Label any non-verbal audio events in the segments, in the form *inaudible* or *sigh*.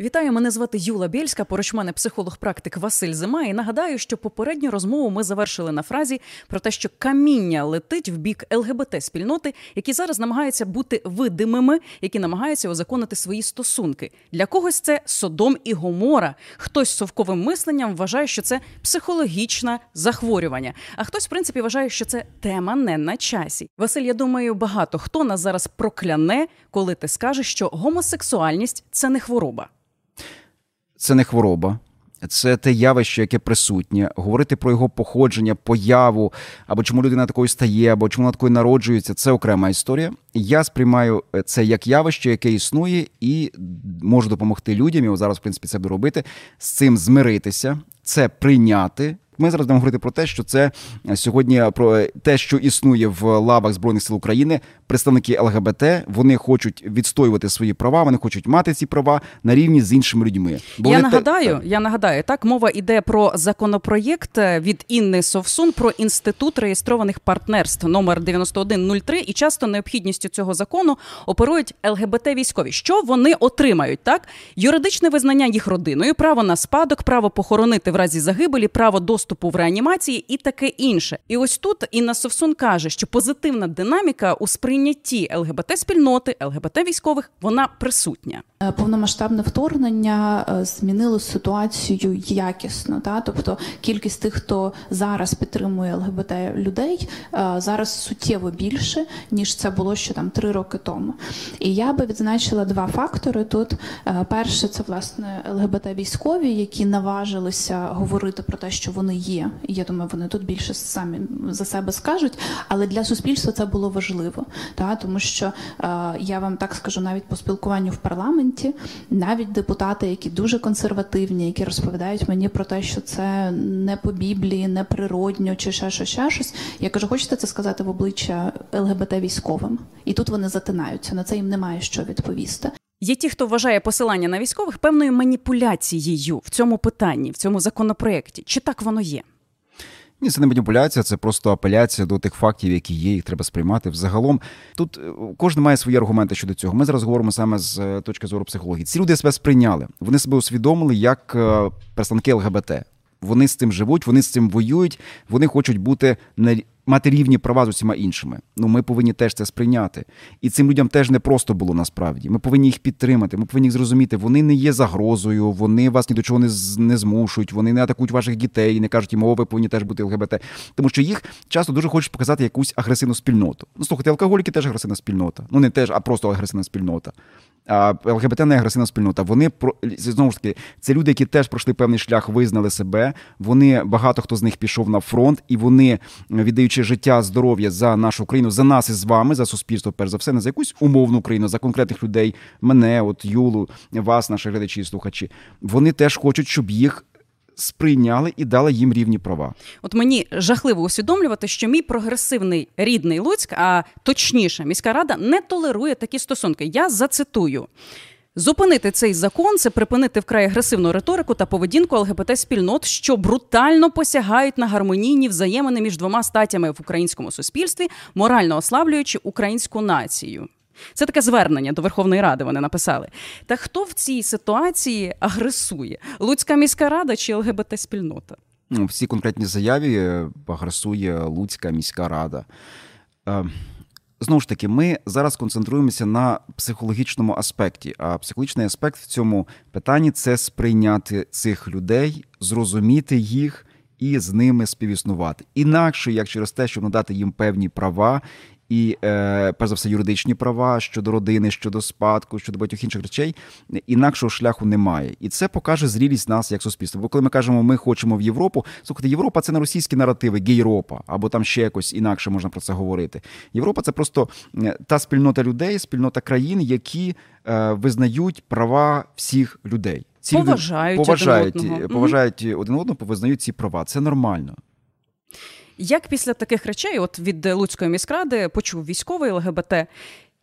Вітаю, мене звати Юла Бєльська, поруч мене психолог-практик Василь Зима. І нагадаю, що попередню розмову ми завершили на фразі про те, що каміння летить в бік ЛГБТ-спільноти, які зараз намагаються бути видимими, які намагаються узаконити свої стосунки. Для когось це Содом і Гомора. Хтось з совковим мисленням вважає, що це психологічне захворювання. А хтось, в принципі, вважає, що це тема не на часі. Василь, я думаю, багато хто нас зараз прокляне, коли ти скажеш, що гомосексуальність це не хвороба це не хвороба. Це те явище, яке присутнє, говорити про його походження, появу, або чому людина такою стає, або чому вона такою народжується це окрема історія. Я сприймаю це як явище, яке існує, і можу допомогти людям. І зараз, в принципі, це буду робити з цим змиритися, це прийняти, ми зараз будемо говорити про те, що це сьогодні про те, що існує в лавах збройних сил України. Представники ЛГБТ вони хочуть відстоювати свої права, вони хочуть мати ці права на рівні з іншими людьми. Бо я нагадаю, те... я нагадаю, так мова йде про законопроєкт від Інни Совсун про інститут реєстрованих партнерств номер 9103 і часто необхідністю цього закону оперують ЛГБТ військові. Що вони отримають? Так юридичне визнання їх родиною, право на спадок, право похоронити в разі загибелі, право доступу доступу в реанімації і таке інше. І ось тут Інна Совсун каже, що позитивна динаміка у сприйнятті ЛГБТ спільноти, ЛГБТ військових вона присутня. Е, повномасштабне вторгнення е, змінило ситуацію якісно. Та тобто кількість тих, хто зараз підтримує ЛГБТ людей, е, зараз суттєво більше ніж це було ще там три роки тому. І я би відзначила два фактори тут. Перше, це власне ЛГБТ військові, які наважилися говорити про те, що вони є. І я думаю, вони тут більше самі за себе скажуть. Але для суспільства це було важливо, та тому що я вам так скажу, навіть по спілкуванню в парламенті, навіть депутати, які дуже консервативні, які розповідають мені про те, що це не по біблії, не природньо, чи ще щось, ще щось. Я кажу, хочете це сказати в обличчя ЛГБТ військовим? І тут вони затинаються. На це їм немає що відповісти. Є ті, хто вважає посилання на військових певною маніпуляцією в цьому питанні, в цьому законопроекті. Чи так воно є? Ні, це не маніпуляція, це просто апеляція до тих фактів, які є, їх треба сприймати. Взагалом тут е, кожен має свої аргументи щодо цього. Ми зараз говоримо саме з е, точки зору психології. Ці люди себе сприйняли, вони себе усвідомили як е, представники ЛГБТ. Вони з цим живуть, вони з цим воюють, вони хочуть бути на мати рівні права з усіма іншими. Ну ми повинні теж це сприйняти. І цим людям теж не просто було насправді. Ми повинні їх підтримати. Ми повинні їх зрозуміти. Вони не є загрозою, вони вас ні до чого не не змушують, вони не атакують ваших дітей, не кажуть, їм, ви повинні теж бути ЛГБТ. Тому що їх часто дуже хочуть показати якусь агресивну спільноту. Ну слухайте, алкоголіки теж агресивна спільнота. Ну не теж, а просто агресивна спільнота. ЛГБТ не агресивна спільнота. Вони знову ж таки, це люди, які теж пройшли певний шлях, визнали себе. Вони багато хто з них пішов на фронт, і вони віддаючи віддаючи життя, здоров'я за нашу країну, за нас і з вами, за суспільство, перш за все, не за якусь умовну країну, за конкретних людей, мене, от Юлу, вас, наші глядачі і слухачі. Вони теж хочуть, щоб їх. Сприйняли і дали їм рівні права. От мені жахливо усвідомлювати, що мій прогресивний рідний Луцьк, а точніше, міська рада не толерує такі стосунки. Я зацитую. Зупинити цей закон це припинити вкрай агресивну риторику та поведінку ЛГБТ спільнот, що брутально посягають на гармонійні взаємини між двома статтями в українському суспільстві, морально ослаблюючи українську націю. Це таке звернення до Верховної Ради. Вони написали. Та хто в цій ситуації агресує? Луцька міська рада чи ЛГБТ спільнота? Ну, в цій конкретній заяві е, агресує Луцька міська рада. Е, Знову ж таки, ми зараз концентруємося на психологічному аспекті. А психологічний аспект в цьому питанні це сприйняти цих людей, зрозуміти їх і з ними співіснувати. Інакше, як через те, щоб надати їм певні права і, е, перш за все, юридичні права щодо родини, щодо спадку, щодо багатьох інших речей, інакшого шляху немає. І це покаже зрілість нас як суспільства. Бо коли ми кажемо, ми хочемо в Європу, слухайте, Європа це не російські наративи, гейропа, або там ще якось інакше можна про це говорити. Європа це просто е, та спільнота людей, спільнота країн, які е, визнають права всіх людей. Ці поважають люди поважають, один одного. поважають один одного, визнають ці права. Це нормально. Як після таких речей, от від Луцької міськради, почув військовий ЛГБТ,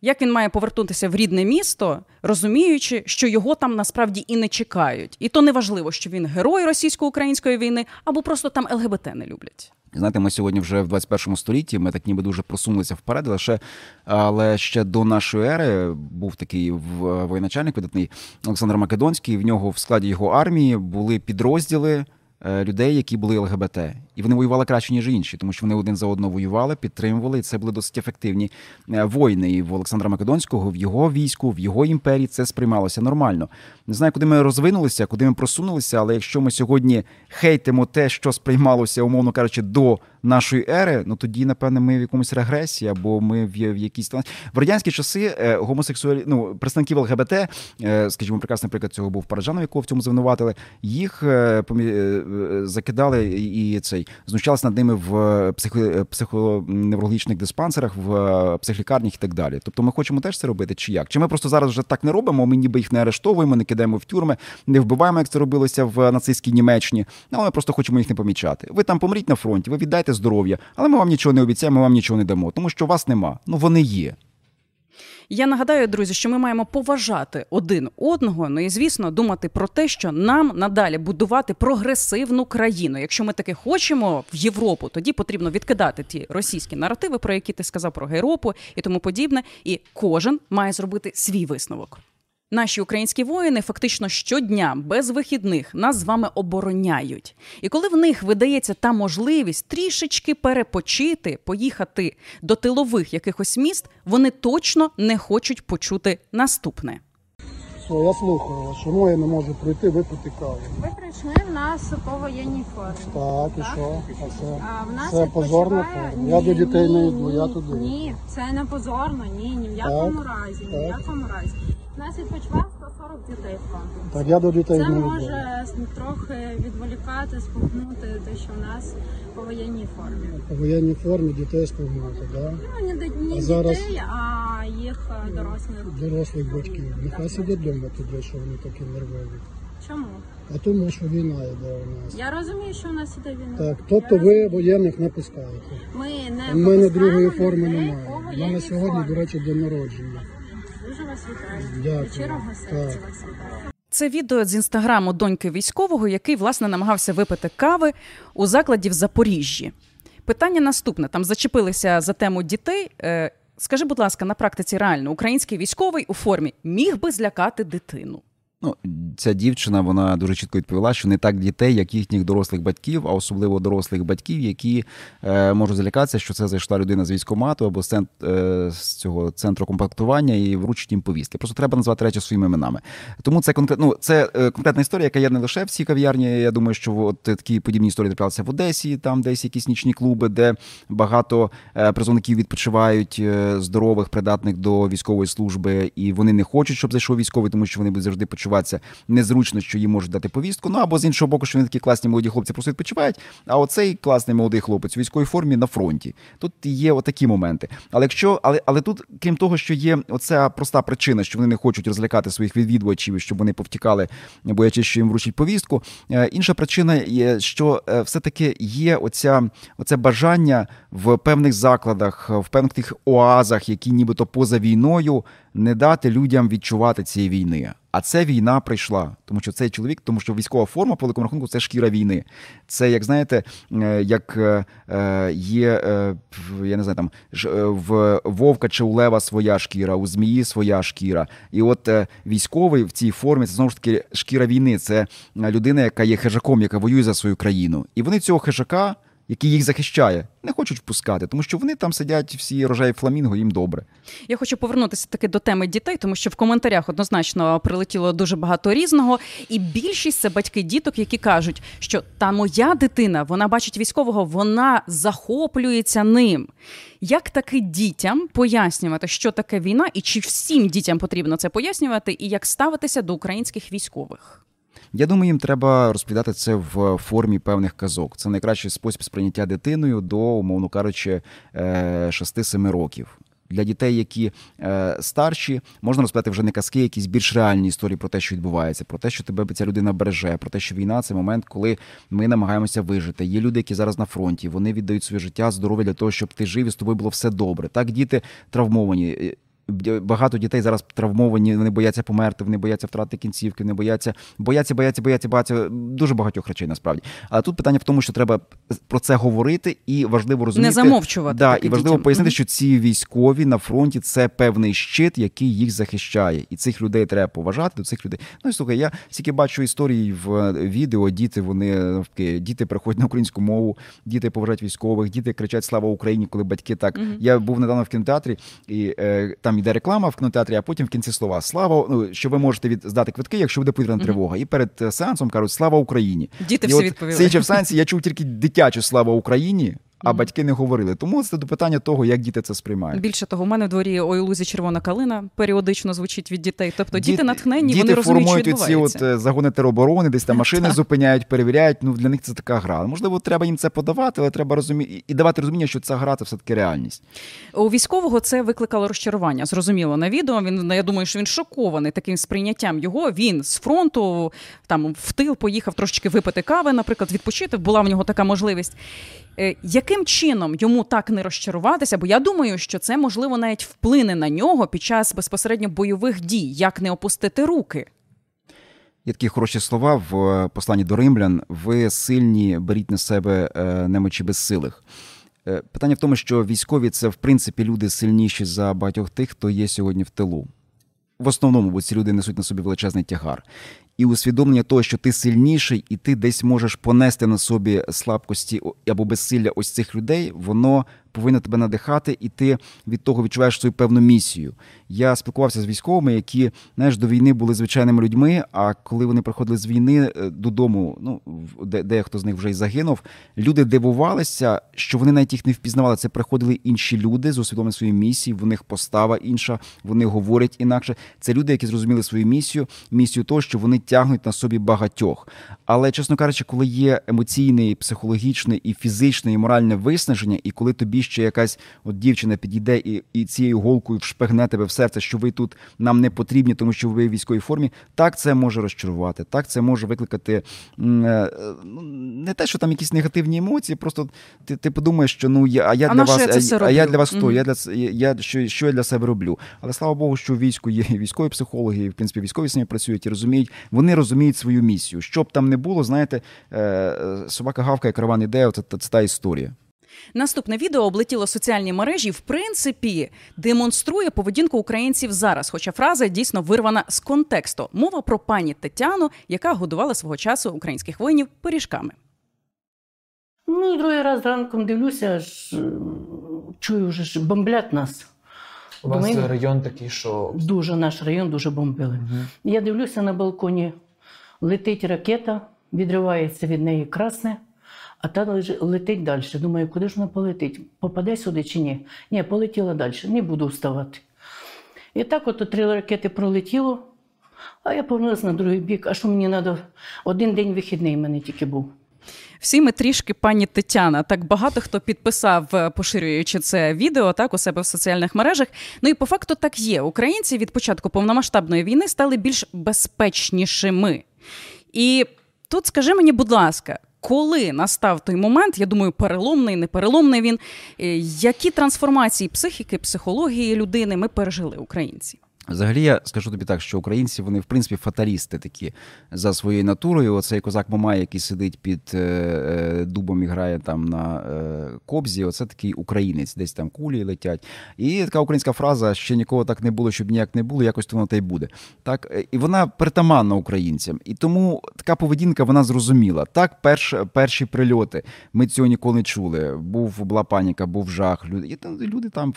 Як він має повернутися в рідне місто, розуміючи, що його там насправді і не чекають, і то не важливо, що він герой російсько-української війни або просто там ЛГБТ не люблять. Знаєте, ми сьогодні вже в 21 столітті. Ми так ніби дуже просунулися вперед. Лише але ще до нашої ери був такий воєначальник видатний Олександр Македонський. В нього в складі його армії були підрозділи. Е, людей, які були ЛГБТ, і вони воювали краще ніж інші, тому що вони один за одного воювали, підтримували, і це були досить ефективні е, воїни. І в Олександра Македонського, в його війську, в його імперії це сприймалося нормально. Не знаю, куди ми розвинулися, куди ми просунулися, але якщо ми сьогодні хейтимо те, що сприймалося, умовно кажучи, до нашої ери, ну тоді, напевне, ми в якомусь регресії, або ми в якійсь в радянські часи е, гомосексуалі... ну, представників ЛГБТ, е, скажімо, прекрасний приклад цього був Параджанов, якого в цьому звинуватили. Їх закидали і цей знущалися над ними в психо... психоневрологічних диспансерах, в психлікарнях і так далі. Тобто, ми хочемо теж це робити, чи як? Чи ми просто зараз вже так не робимо? Ми ніби їх не арештовуємо, не кидаємо в тюрми, не вбиваємо, як це робилося в нацистській Німеччині. Але ми просто хочемо їх не помічати. Ви там помріть на фронті, ви віддайте здоров'я, але ми вам нічого не обіцяємо, ми вам нічого не дамо, тому що вас нема. Ну вони є. Я нагадаю, друзі, що ми маємо поважати один одного. Ну і звісно, думати про те, що нам надалі будувати прогресивну країну. Якщо ми таки хочемо в Європу, тоді потрібно відкидати ті російські наративи, про які ти сказав про Гейропу і тому подібне. І кожен має зробити свій висновок. Наші українські воїни фактично щодня без вихідних нас з вами обороняють. І коли в них видається та можливість трішечки перепочити, поїхати до тилових якихось міст, вони точно не хочуть почути наступне. Що, я слухаю вас, чому я не можу прийти випити каву? Ви прийшли в нас по воєнній формі. Так, і що? А це, А в нас це позорно? відпочиває- Я до дітей ні, не йду, я ні, туди. Ні, це не позорно, ні, ні в якому разі, ні в якому разі. У нас відпочиває 140 дітей в. Так я до дітей Це не може трохи відволікати, спугнути те, що в нас по воєнній формі. По воєнній формі дітей спогнати, да? Ну, не, не А зараз- дітей, а їх е, дорослих. дорослих батьків. Нехай сидять вдома туди, що вони такі нервові. Чому? А тому, що війна йде у нас. Я розумію, що у нас іде війна. Так, тобто Я ви розумію. воєнних не пускаєте. Ми не У мене другої форми немає. У мене сьогодні, формі. до речі, день народження. Вас вітаю. Щирого серця вас вітаю. Це відео з інстаграму доньки військового, який власне намагався випити кави у закладі в Запоріжжі. Питання наступне: там зачепилися за тему дітей. Е, Скажи, будь ласка, на практиці реально український військовий у формі міг би злякати дитину? Ну, ця дівчина вона дуже чітко відповіла, що не так дітей, як їхніх дорослих батьків, а особливо дорослих батьків, які е, можуть залякатися, що це зайшла людина з військомату або з, цент, е, з цього центру комплектування і вручить їм повістки. Просто треба назвати речі своїми іменами. Тому це конкрет, ну, це е, конкретна історія, яка є не лише в цій кав'ярні. Я думаю, що от такі подібні історії траплялися в Одесі, там десь якісь нічні клуби, де багато е, призовників відпочивають е, здорових, придатних до військової служби, і вони не хочуть, щоб зайшов військовий, тому що вони будуть завжди почуватися незручно, що їм можуть дати повістку. Ну або з іншого боку, що вони такі класні молоді хлопці просто відпочивають. А оцей класний молодий хлопець у військовій формі на фронті. Тут є отакі моменти. Але якщо, але, але тут, крім того, що є оця проста причина, що вони не хочуть розлякати своїх відвідувачів, щоб вони повтікали, боячись, що їм вручать повістку. е, Інша причина є, що е, все-таки є оця, оце бажання в певних закладах, в певних тих оазах, які нібито поза війною, не дати людям відчувати цієї війни. А це війна прийшла, тому що цей чоловік, тому що військова форма по великому рахунку це шкіра війни. Це як знаєте, е, як е, е, є я не знаю, там в вовка чи у лева своя шкіра, у змії своя шкіра. І от військовий в цій формі це знову ж таки шкіра війни. Це людина, яка є хижаком, яка воює за свою країну. І вони цього хижака. Який їх захищає, не хочуть впускати, тому що вони там сидять всі рожеві фламінго, їм добре. Я хочу повернутися таки до теми дітей, тому що в коментарях однозначно прилетіло дуже багато різного. І більшість це батьки діток, які кажуть, що та моя дитина, вона бачить військового, вона захоплюється ним. Як таки дітям пояснювати, що таке війна, і чи всім дітям потрібно це пояснювати, і як ставитися до українських військових? Я думаю, їм треба розповідати це в формі певних казок. Це найкращий спосіб сприйняття дитиною до, умовно кажучи, е, 6-7 років. Для дітей, які е, старші, можна розповідати вже не казки, якісь більш реальні історії про те, що відбувається, про те, що тебе ця людина береже, про те, що війна це момент, коли ми намагаємося вижити. Є люди, які зараз на фронті, вони віддають своє життя, здоров'я для того, щоб ти жив і з тобою було все добре. Так, діти травмовані. Багато дітей зараз травмовані, вони бояться померти, вони бояться втрати кінцівки, вони бояться, бояться, бояться, бояться, бояться дуже багатьох речей насправді. Але тут питання в тому, що треба про це говорити, і важливо розуміти не замовчувати. Да, і важливо дітям. пояснити, що ці військові на фронті це певний щит, який їх захищає, і цих людей треба поважати. До цих людей. Ну і слухай, я стільки бачу історії в відео. Діти вони навпаки, діти приходять на українську мову, діти поважають військових, діти кричать Слава Україні, коли батьки так. Mm-hmm. Я був недавно в кінотеатрі, і е, там йде реклама в кінотеатрі, а потім в кінці слова Слава, ну що ви можете від здати квитки, якщо буде повітряна mm-hmm. тривога. І перед е, сеансом кажуть Слава Україні. Діти і всі от відповіли. в сеансі, я чув тільки дитячу слава Україні а батьки не говорили. Тому це до питання того, як діти це сприймають. Більше того, у мене в дворі ой лузі червона калина періодично звучить від дітей. Тобто діти, діти натхнені, діти вони розуміють, що ці от е, загони тероборони, десь там машини зупиняють, перевіряють. Ну для них це така гра. Можливо, треба їм це подавати, але треба розуміти і давати розуміння, що ця гра це все таки реальність. У військового це викликало розчарування. Зрозуміло на відео. Він я думаю, що він шокований таким сприйняттям його. Він з фронту там в тил поїхав трошечки випити кави, наприклад, відпочити. Була в нього така можливість. Е, яким чином йому так не розчаруватися? Бо я думаю, що це можливо навіть вплине на нього під час безпосередньо бойових дій, як не опустити руки. Є такі хороші слова в е, посланні до римлян. Ви сильні, беріть на себе е, немочі безсилих. Питання в тому, що військові це в принципі люди сильніші за багатьох тих, хто є сьогодні в тилу. В основному, бо ці люди несуть на собі величезний тягар і усвідомлення того, що ти сильніший, і ти десь можеш понести на собі слабкості або безсилля ось цих людей, воно повинна тебе надихати, і ти від того відчуваєш свою певну місію. Я спілкувався з військовими, які знаєш, до війни були звичайними людьми. А коли вони приходили з війни е, додому, ну де дехто з них вже й загинув, люди дивувалися, що вони навіть їх не впізнавали. Це приходили інші люди з усвідомленням своєї місії. В них постава інша, вони говорять інакше. Це люди, які зрозуміли свою місію, місію того, що вони тягнуть на собі багатьох. Але, чесно кажучи, коли є емоційне, і психологічне, і фізичне, і моральне виснаження, і коли тобі ще якась от дівчина підійде і і цією голкою вшпигне тебе в серце, що ви тут нам не потрібні, тому що ви в військовій формі, так це може розчарувати, так це може викликати е, ну, не те, що там якісь негативні емоції, просто ти ти подумаєш, що ну я а я а для вас, я це а, а я для вас хто? Mm-hmm. Я для я що, що я для себе роблю. Але слава Богу, що в війську є військові психологи, і, в принципі, військові самі працюють і розуміють, вони розуміють свою місію. Щоб там не було, знаєте, е, собака гавкає, караван іде, це, це, це та історія. Наступне відео облетіло соціальні мережі. В принципі, демонструє поведінку українців зараз. Хоча фраза дійсно вирвана з контексту. Мова про пані Тетяну, яка годувала свого часу українських воїнів пиріжками. Ну і другий раз ранком дивлюся, аж чую, вже ж бомблять нас. У вас Думаю, район такий, що дуже наш район дуже бомбили. Угу. Я дивлюся на балконі, летить ракета, відривається від неї красне а та летить далі. Думаю, куди ж вона полетить? Попаде сюди чи ні? Ні, полетіла далі, не буду вставати. І так от три ракети пролетіло, а я повернулася на другий бік. А що мені треба? Один день вихідний в мене тільки був. Всі ми трішки пані Тетяна. Так багато хто підписав, е, поширюючи це відео так у себе в соціальних мережах. Ну і по факту так є. Українці від початку повномасштабної війни стали більш безпечнішими. І тут скажи мені, будь ласка, коли настав той момент, я думаю, переломний, непереломний він. Е, які трансформації психіки, психології людини ми пережили українці? Взагалі, я скажу тобі так, що українці вони в принципі фаталісти такі за своєю натурою. Оцей козак Мамай, який сидить під е, е, дубом і грає там на е, кобзі. Оце такий українець, десь там кулі летять. І така українська фраза ще нікого так не було, щоб ніяк не було, якось то воно та й буде. Так е, і вона притаманна українцям. І тому така поведінка вона зрозуміла. Так, перш, перші прильоти ми цього ніколи не чули. Був була паніка, був жах. Люди люди там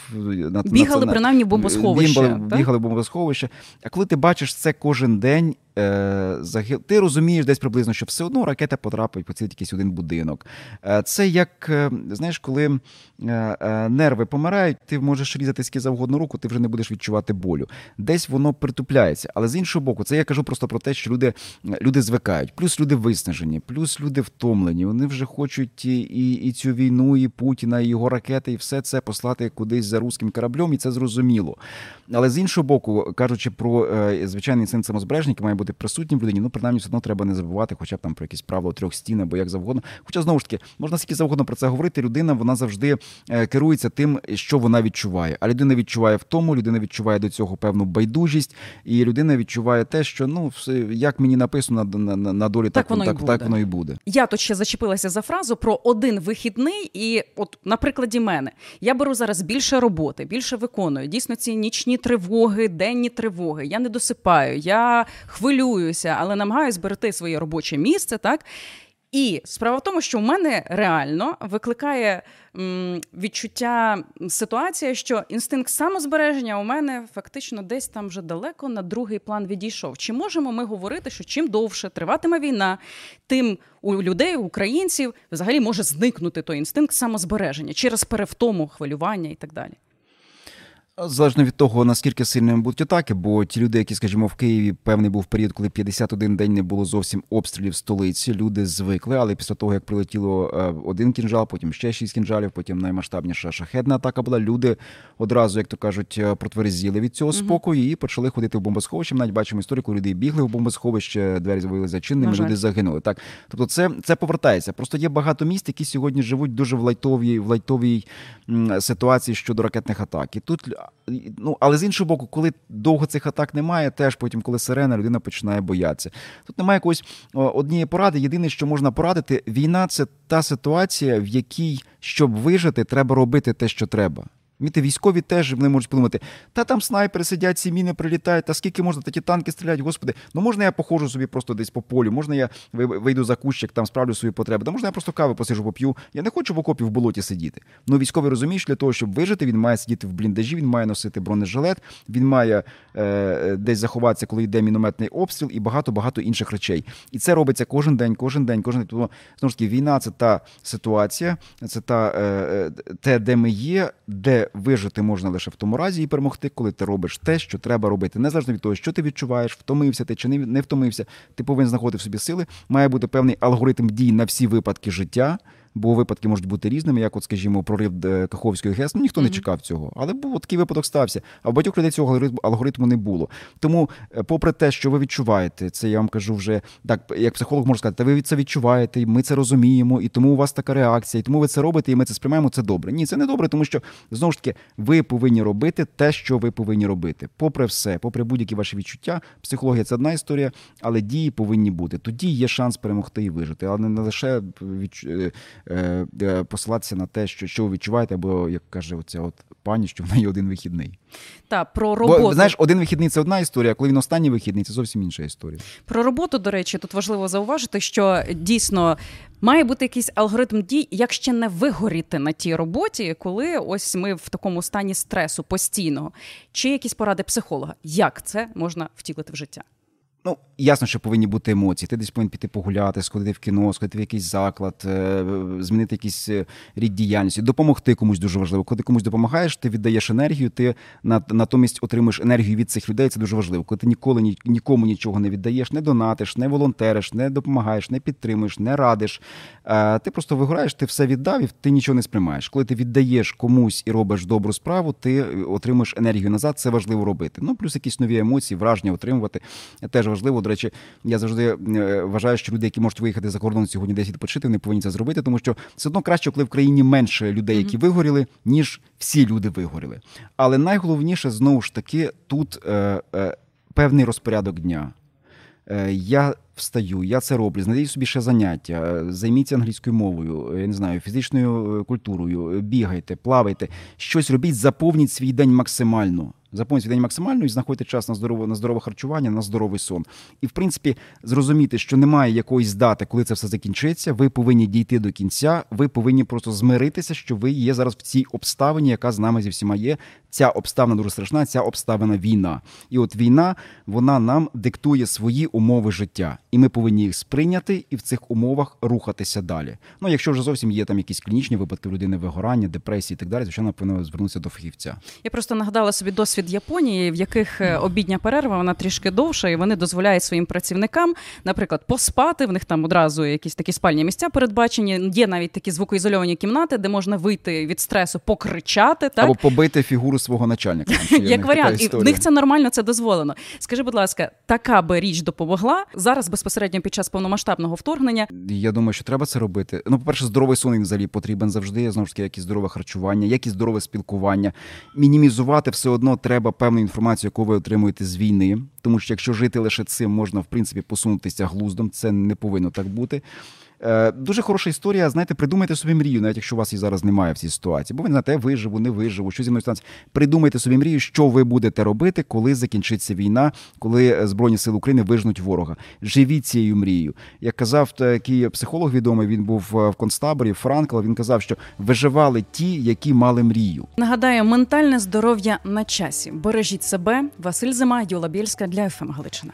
на бігали на, принаймні в бомбосховище. Бігали, бігали в бомбосховище. А коли ти бачиш це кожен день, е, загил... ти розумієш десь приблизно, що все одно ракета потрапить, поцілить якийсь один будинок. Е, це як, е, знаєш, коли е, е, нерви помирають, ти можеш різати скільки завгодно руку, ти вже не будеш відчувати болю. Десь воно притупляється. Але з іншого боку, це я кажу просто про те, що люди люди звикають, плюс люди виснажені, плюс люди втомлені. Вони вже хочуть і, і, і цю війну, і Путіна, і його ракети, і все це послати кудись за руським кораблем, і це зрозуміло. Але з іншого боку, кажучи про е, звичайний інстинкт самозбереження, має бути бути присутнім в людині. Ну, принаймні, все одно треба не забувати, хоча б там про якісь правила трьох стін або як завгодно. Хоча знову ж таки можна скільки завгодно про це говорити. Людина вона завжди е, керується тим, що вона відчуває. А людина відчуває в тому, людина відчуває до цього певну байдужість, і людина відчуває те, що ну як мені написано на на, на долі, так, так воно так, так воно і буде. Я тут ще зачепилася за фразу про один вихідний, і от на прикладі мене я беру зараз більше роботи, більше виконую. Дійсно, ці нічні тривоги, денні тривоги. Я не досипаю, я хвилююся, але намагаюся зберегти своє робоче місце, так. І справа в тому, що в мене реально викликає м, відчуття ситуація, що інстинкт самозбереження у мене фактично десь там вже далеко на другий план відійшов. Чи можемо ми говорити, що чим довше триватиме війна, тим у людей, у українців взагалі може зникнути той інстинкт самозбереження через перевтому, хвилювання і так далі? Залежно від того, наскільки сильними будуть атаки, бо ті люди, які, скажімо, в Києві певний був період, коли 51 день не було зовсім обстрілів столиці, люди звикли. Але після того, як прилетіло е, один кінжал, потім ще шість кінжалів, потім наймасштабніша шахедна атака була. Люди одразу, як то кажуть, е, протверзіли від цього спокою і почали ходити в бомбосховище. Ми навіть бачимо історію, коли люди бігли в бомбосховище, двері виявили зачинними, люди загинули. Так, тобто, це це повертається. Просто є багато міст, які сьогодні живуть дуже в лайтовій в лайтовій ситуації щодо ракетних атак. І тут ну, але з іншого боку, коли довго цих атак немає, теж потім, коли сирена, людина починає боятися. Тут немає якоїсь однієї поради. Єдине, що можна порадити, війна це та ситуація, в якій щоб вижити, треба робити те, що треба. Міти військові теж вони можуть подумати, та там снайпери сидять, ці міни прилітають, та скільки можна такі танки стріляють, господи, ну можна я походжу собі просто десь по полю, можна я вийду за кущик, там справлю свої потреби, та можна я просто кави посижу, поп'ю. Я не хочу в окопі в болоті сидіти. Ну військовий розуміє, для того, щоб вижити, він має сидіти в бліндажі, він має носити бронежилет, він має е, десь заховатися, коли йде мінометний обстріл, і багато-багато інших речей. І це робиться кожен день, кожен день, кожен день. Тому знову ж таки, війна це та ситуація, це та е, е те, де ми є, де вижити можна лише в тому разі і перемогти, коли ти робиш те, що треба робити. Незалежно від того, що ти відчуваєш, втомився ти чи не втомився. Ти повинен знаходити в собі сили. Має бути певний алгоритм дій на всі випадки життя бо випадки можуть бути різними, як, от, скажімо, прорив е, Каховської ГЕС. Ну ніхто mm-hmm. не чекав цього, але був такий випадок стався. А в багатьох людей цього алгоритму не було. Тому, е, попри те, що ви відчуваєте, це я вам кажу вже так, як психолог можу сказати, та ви це відчуваєте, ми це розуміємо, і тому у вас така реакція, і тому ви це робите, і ми це сприймаємо. Це добре. Ні, це не добре, тому що знову ж таки ви повинні робити те, що ви повинні робити. Попри все, попри будь-які ваші відчуття, психологія це одна історія, але дії повинні бути. Тоді є шанс перемогти і вижити, але не лише е, посилатися на те, що що ви відчуваєте, або як каже оця от пані, що в неї один вихідний. Та про роботу Бо, знаєш, один вихідний це одна історія, а коли він останній вихідний, це зовсім інша історія. Про роботу, до речі, тут важливо зауважити, що дійсно. Має бути якийсь алгоритм дій, як ще не вигоріти на тій роботі, коли ось ми в такому стані стресу постійного, чи якісь поради психолога, як це можна втілити в життя? Ну, ясно, що повинні бути емоції. Ти десь повинен піти погуляти, сходити в кіно, сходити в якийсь заклад, е, змінити якийсь е, рід діяльності, допомогти комусь дуже важливо. Коли ти комусь допомагаєш, ти віддаєш енергію, ти натомість отримуєш енергію від цих людей. Це дуже важливо. Коли ти ніколи нікому нічого не віддаєш, не донатиш, не волонтериш, не допомагаєш, не підтримуєш, не радиш. Е, ти просто вигораєш, ти все віддав і ти нічого не сприймаєш. Коли ти віддаєш комусь і робиш добру справу, ти отримуєш енергію назад. Це важливо робити. Ну плюс якісь нові емоції, враження отримувати теж важливо. До речі, я завжди е, вважаю, що люди, які можуть виїхати за кордон сьогодні, десь відпочити, вони повинні це зробити, тому що все одно краще, коли в країні менше людей, які вигоріли, ніж всі люди вигоріли. Але найголовніше знову ж таки тут е, е, певний розпорядок дня. Е, я встаю, я це роблю, знайдіть собі ще заняття, займіться англійською мовою, я не знаю, фізичною культурою, бігайте, плавайте, щось робіть, заповніть свій день максимально. Заповнюйте день максимально і знаходьте час на здорове на здорове харчування, на здоровий сон. І в принципі зрозуміти, що немає якоїсь дати, коли це все закінчиться. Ви повинні дійти до кінця. Ви повинні просто змиритися, що ви є зараз в цій обставині, яка з нами зі всіма є. Ця обставина дуже страшна. Ця обставина війна. І от війна вона нам диктує свої умови життя, і ми повинні їх сприйняти і в цих умовах рухатися далі. Ну якщо вже зовсім є там якісь клінічні випадки людини, вигорання, депресії і так далі, звичайно, повинна звернутися до фахівця. Я просто нагадала собі досвід Японії, в яких е, обідня перерва вона трішки довша, і вони дозволяють своїм працівникам, наприклад, поспати. В них там одразу якісь такі спальні місця передбачені. Є навіть такі звукоізольовані кімнати, де можна вийти від стресу, покричати так? або побити фігуру свого начальника. *laughs* Як варіант, і в них це нормально, це дозволено. Скажи, будь ласка, така би річ допомогла зараз безпосередньо під час повномасштабного вторгнення. Я думаю, що треба це робити. Ну, по перше, здоровий сон взагалі потрібен завжди. Знову ж таки, якісь здорове харчування, якісь здорове спілкування. Мінімізувати все одно треба певну інформацію, яку ви отримуєте з війни. Тому що якщо жити лише цим, можна в принципі посунутися глуздом. Це не повинно так бути. Е, Дуже хороша історія. Знаєте, придумайте собі мрію, навіть якщо у вас її зараз немає в цій ситуації. Бо ви не знаєте, я виживу, не виживу, що зі мною станеться. Придумайте собі мрію, що ви будете робити, коли закінчиться війна, коли Збройні Сили України виженуть ворога. Живіть цією мрією. Як казав такий психолог відомий, він був в концтаборі Франкл. Він казав, що виживали ті, які мали мрію. Нагадаю, ментальне здоров'я на часі. Бережіть себе. Василь Зима, Юля Бєльська для FM Галичина.